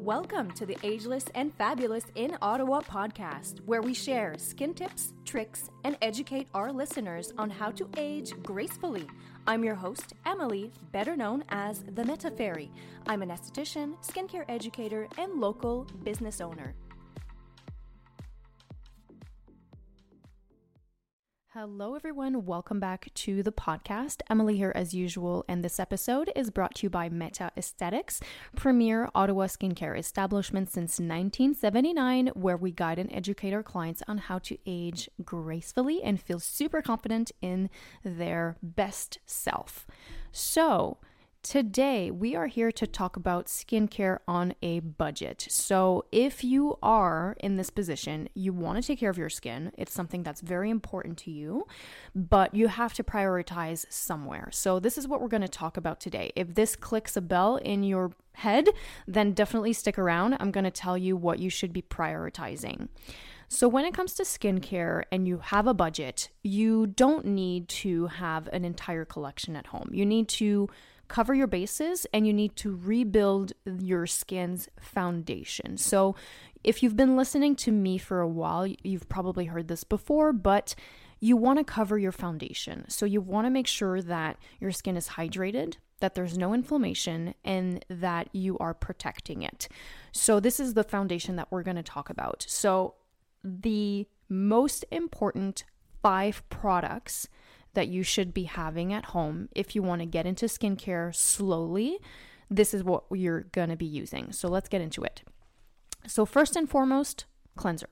Welcome to the Ageless and Fabulous in Ottawa podcast, where we share skin tips, tricks, and educate our listeners on how to age gracefully. I'm your host, Emily, better known as the Meta Fairy. I'm an esthetician, skincare educator, and local business owner. Hello, everyone. Welcome back to the podcast. Emily here, as usual, and this episode is brought to you by Meta Aesthetics, premier Ottawa skincare establishment since 1979, where we guide and educate our clients on how to age gracefully and feel super confident in their best self. So, Today, we are here to talk about skincare on a budget. So, if you are in this position, you want to take care of your skin, it's something that's very important to you, but you have to prioritize somewhere. So, this is what we're going to talk about today. If this clicks a bell in your head, then definitely stick around. I'm going to tell you what you should be prioritizing. So, when it comes to skincare and you have a budget, you don't need to have an entire collection at home. You need to cover your bases and you need to rebuild your skin's foundation. So, if you've been listening to me for a while, you've probably heard this before, but you want to cover your foundation. So, you want to make sure that your skin is hydrated, that there's no inflammation, and that you are protecting it. So, this is the foundation that we're going to talk about. So, the most important five products that you should be having at home if you want to get into skincare slowly. This is what you're going to be using. So let's get into it. So, first and foremost, cleanser.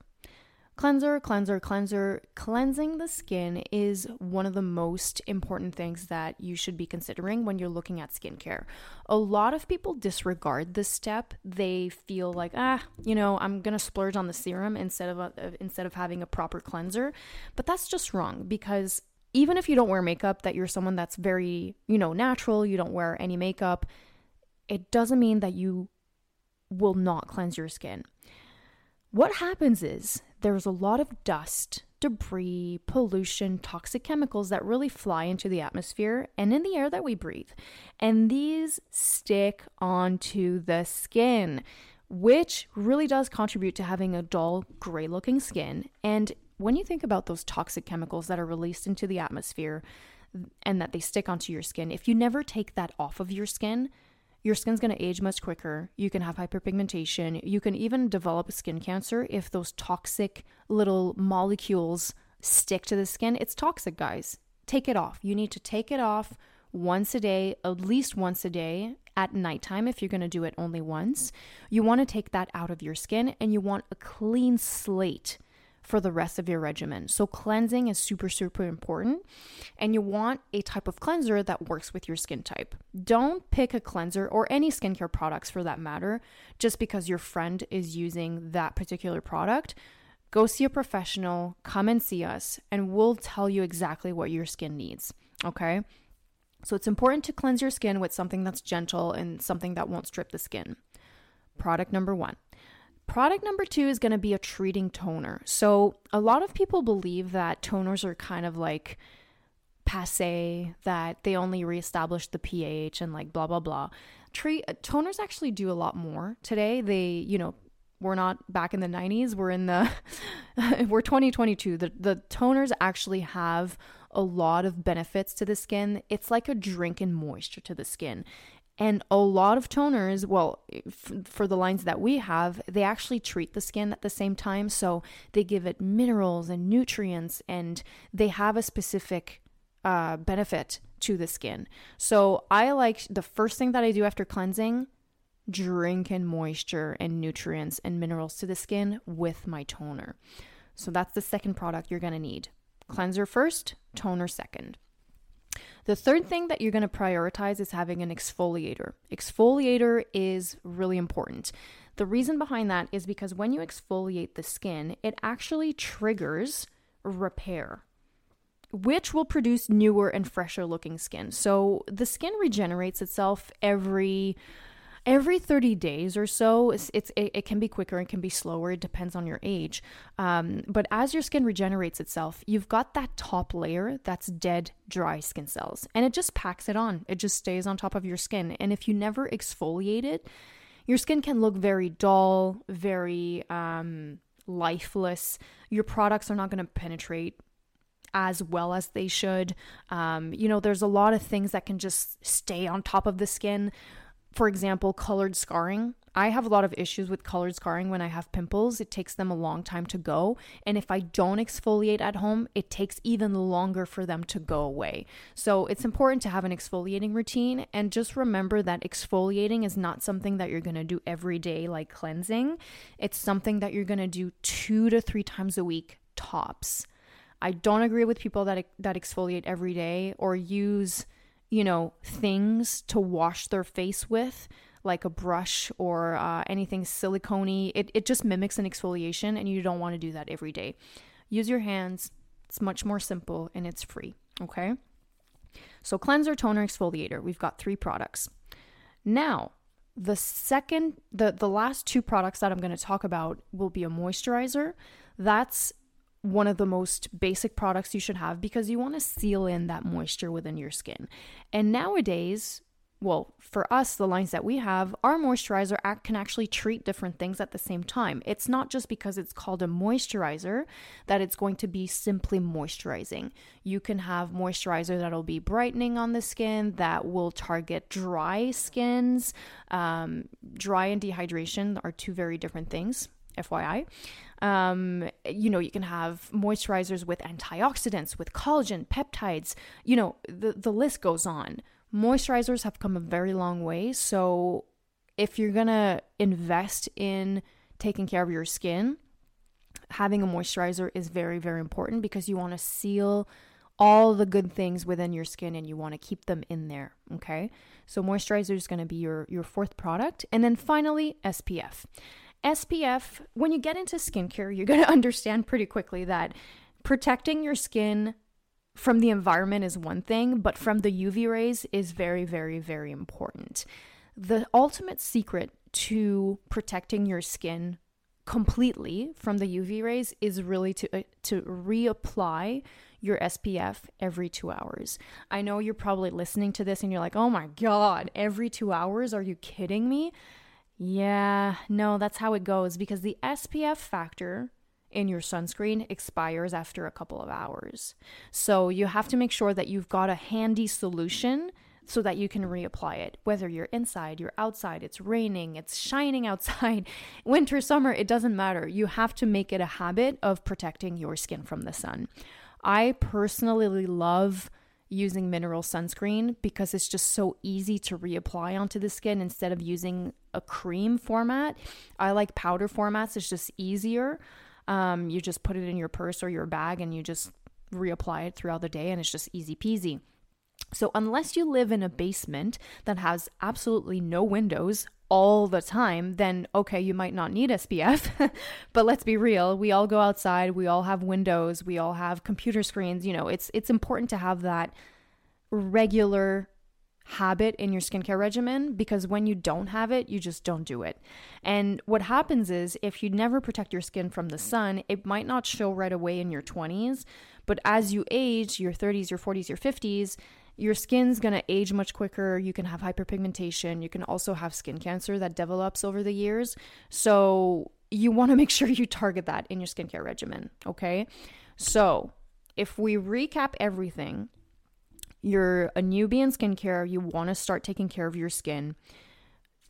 Cleanser, cleanser, cleanser. Cleansing the skin is one of the most important things that you should be considering when you're looking at skincare. A lot of people disregard this step. They feel like, ah, you know, I'm gonna splurge on the serum instead of a, instead of having a proper cleanser, but that's just wrong because even if you don't wear makeup, that you're someone that's very, you know, natural, you don't wear any makeup, it doesn't mean that you will not cleanse your skin. What happens is there's a lot of dust, debris, pollution, toxic chemicals that really fly into the atmosphere and in the air that we breathe. And these stick onto the skin, which really does contribute to having a dull, gray looking skin. And when you think about those toxic chemicals that are released into the atmosphere and that they stick onto your skin, if you never take that off of your skin, your skin's going to age much quicker. You can have hyperpigmentation. You can even develop skin cancer if those toxic little molecules stick to the skin. It's toxic, guys. Take it off. You need to take it off once a day, at least once a day at nighttime if you're going to do it only once. You want to take that out of your skin and you want a clean slate for the rest of your regimen. So, cleansing is super, super important. And you want a type of cleanser that works with your skin type. Don't pick a cleanser or any skincare products for that matter just because your friend is using that particular product. Go see a professional, come and see us, and we'll tell you exactly what your skin needs. Okay? So, it's important to cleanse your skin with something that's gentle and something that won't strip the skin. Product number one Product number two is going to be a treating toner. So, a lot of people believe that toners are kind of like passe, that they only reestablish the pH and like blah, blah, blah. Treat, toners actually do a lot more today. They, you know, we're not back in the 90s, we're in the, we're 2022. The, the toners actually have a lot of benefits to the skin. It's like a drink in moisture to the skin. And a lot of toners, well, f- for the lines that we have, they actually treat the skin at the same time. So they give it minerals and nutrients, and they have a specific uh, benefit to the skin. So I like the first thing that I do after cleansing drink in moisture and nutrients and minerals to the skin with my toner. So that's the second product you're going to need. Cleanser first, toner second. The third thing that you're going to prioritize is having an exfoliator. Exfoliator is really important. The reason behind that is because when you exfoliate the skin, it actually triggers repair, which will produce newer and fresher looking skin. So the skin regenerates itself every every 30 days or so it's, it's it, it, can be quicker and can be slower it depends on your age um, but as your skin regenerates itself you've got that top layer that's dead dry skin cells and it just packs it on it just stays on top of your skin and if you never exfoliate it your skin can look very dull, very um, lifeless. Your products are not going to penetrate as well as they should. Um, you know, there's a lot of things that can just stay on top of the skin. For example, colored scarring. I have a lot of issues with colored scarring when I have pimples. It takes them a long time to go. And if I don't exfoliate at home, it takes even longer for them to go away. So it's important to have an exfoliating routine. And just remember that exfoliating is not something that you're going to do every day, like cleansing. It's something that you're going to do two to three times a week, tops. I don't agree with people that that exfoliate every day or use, you know, things to wash their face with like a brush or uh, anything silicone it, it just mimics an exfoliation and you don't want to do that every day. Use your hands. It's much more simple and it's free okay? So cleanser toner exfoliator. We've got three products. Now the second the the last two products that i'm going to talk about will be a moisturizer. That's one of the most basic products you should have because you want to seal in that moisture within your skin. And nowadays, well, for us, the lines that we have, our moisturizer act can actually treat different things at the same time. It's not just because it's called a moisturizer that it's going to be simply moisturizing. You can have moisturizer that'll be brightening on the skin, that will target dry skins. Um, dry and dehydration are two very different things, FYI. Um, you know, you can have moisturizers with antioxidants, with collagen, peptides, you know, the, the list goes on. Moisturizers have come a very long way. So if you're going to invest in taking care of your skin, having a moisturizer is very, very important because you want to seal all the good things within your skin and you want to keep them in there. Okay. So moisturizer is going to be your, your fourth product. And then finally, SPF. SPF, when you get into skincare, you're going to understand pretty quickly that protecting your skin from the environment is one thing, but from the UV rays is very, very, very important. The ultimate secret to protecting your skin completely from the UV rays is really to uh, to reapply your SPF every 2 hours. I know you're probably listening to this and you're like, "Oh my god, every 2 hours? Are you kidding me?" Yeah, no, that's how it goes because the SPF factor in your sunscreen expires after a couple of hours. So you have to make sure that you've got a handy solution so that you can reapply it. Whether you're inside, you're outside, it's raining, it's shining outside, winter, summer, it doesn't matter. You have to make it a habit of protecting your skin from the sun. I personally love using mineral sunscreen because it's just so easy to reapply onto the skin instead of using a cream format. I like powder formats, it's just easier. Um, you just put it in your purse or your bag and you just reapply it throughout the day, and it's just easy peasy. So, unless you live in a basement that has absolutely no windows all the time, then okay, you might not need SPF. but let's be real, we all go outside, we all have windows, we all have computer screens, you know, it's it's important to have that regular habit in your skincare regimen because when you don't have it, you just don't do it. And what happens is if you never protect your skin from the sun, it might not show right away in your 20s, but as you age, your 30s, your 40s, your 50s, your skin's gonna age much quicker. You can have hyperpigmentation. You can also have skin cancer that develops over the years. So you wanna make sure you target that in your skincare regimen, okay? So if we recap everything, you're a newbie in skincare, you wanna start taking care of your skin.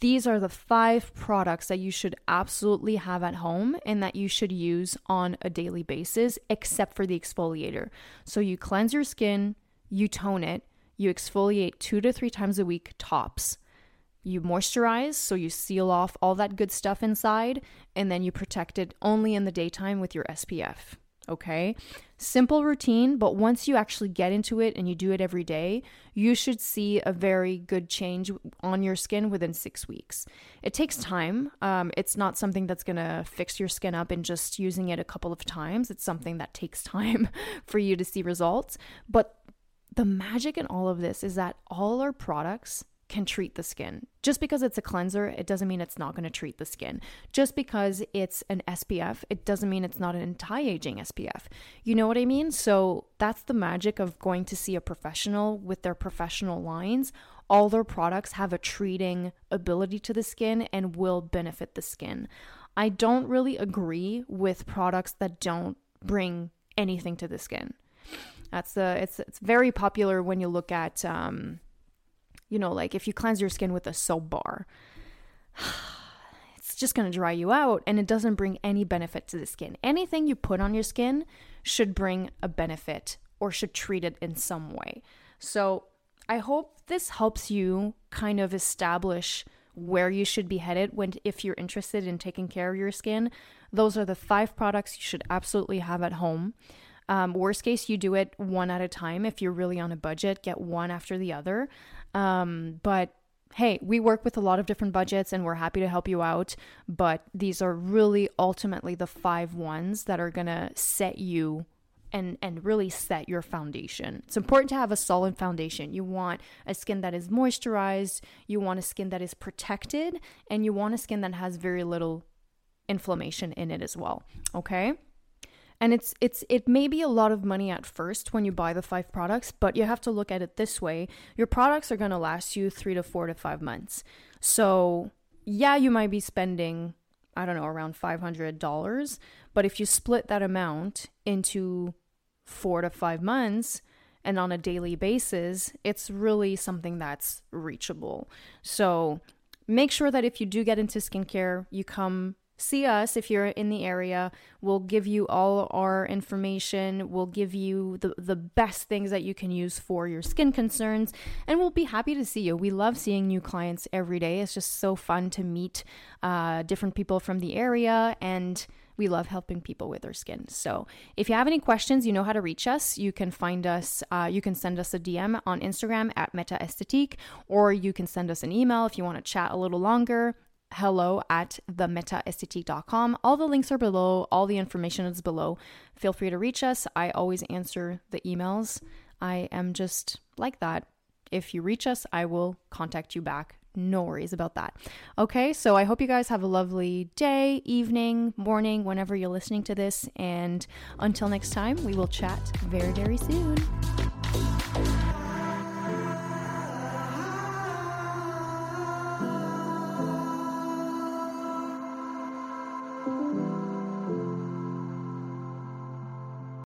These are the five products that you should absolutely have at home and that you should use on a daily basis, except for the exfoliator. So you cleanse your skin, you tone it, you exfoliate two to three times a week, tops. You moisturize, so you seal off all that good stuff inside, and then you protect it only in the daytime with your SPF. Okay? Simple routine, but once you actually get into it and you do it every day, you should see a very good change on your skin within six weeks. It takes time. Um, it's not something that's gonna fix your skin up in just using it a couple of times. It's something that takes time for you to see results. But the magic in all of this is that all our products can treat the skin. Just because it's a cleanser, it doesn't mean it's not going to treat the skin. Just because it's an SPF, it doesn't mean it's not an anti aging SPF. You know what I mean? So that's the magic of going to see a professional with their professional lines. All their products have a treating ability to the skin and will benefit the skin. I don't really agree with products that don't bring anything to the skin. That's the it's it's very popular when you look at um, you know, like if you cleanse your skin with a soap bar, it's just going to dry you out and it doesn't bring any benefit to the skin. Anything you put on your skin should bring a benefit or should treat it in some way. So, I hope this helps you kind of establish where you should be headed when if you're interested in taking care of your skin. Those are the five products you should absolutely have at home. Um, worst case, you do it one at a time. If you're really on a budget, get one after the other. Um, but hey, we work with a lot of different budgets and we're happy to help you out. But these are really ultimately the five ones that are going to set you and and really set your foundation. It's important to have a solid foundation. You want a skin that is moisturized, you want a skin that is protected, and you want a skin that has very little inflammation in it as well. Okay? And it's it's it may be a lot of money at first when you buy the five products, but you have to look at it this way. Your products are going to last you 3 to 4 to 5 months. So, yeah, you might be spending I don't know, around $500, but if you split that amount into 4 to 5 months, and on a daily basis, it's really something that's reachable. So make sure that if you do get into skincare, you come see us if you're in the area. We'll give you all our information. We'll give you the, the best things that you can use for your skin concerns. And we'll be happy to see you. We love seeing new clients every day. It's just so fun to meet uh, different people from the area and we love helping people with their skin. So if you have any questions, you know how to reach us. You can find us, uh, you can send us a DM on Instagram at Meta Esthétique, or you can send us an email if you want to chat a little longer hello at themetaesthetique.com. All the links are below, all the information is below. Feel free to reach us. I always answer the emails. I am just like that. If you reach us, I will contact you back. No worries about that. Okay, so I hope you guys have a lovely day, evening, morning, whenever you're listening to this. And until next time, we will chat very, very soon.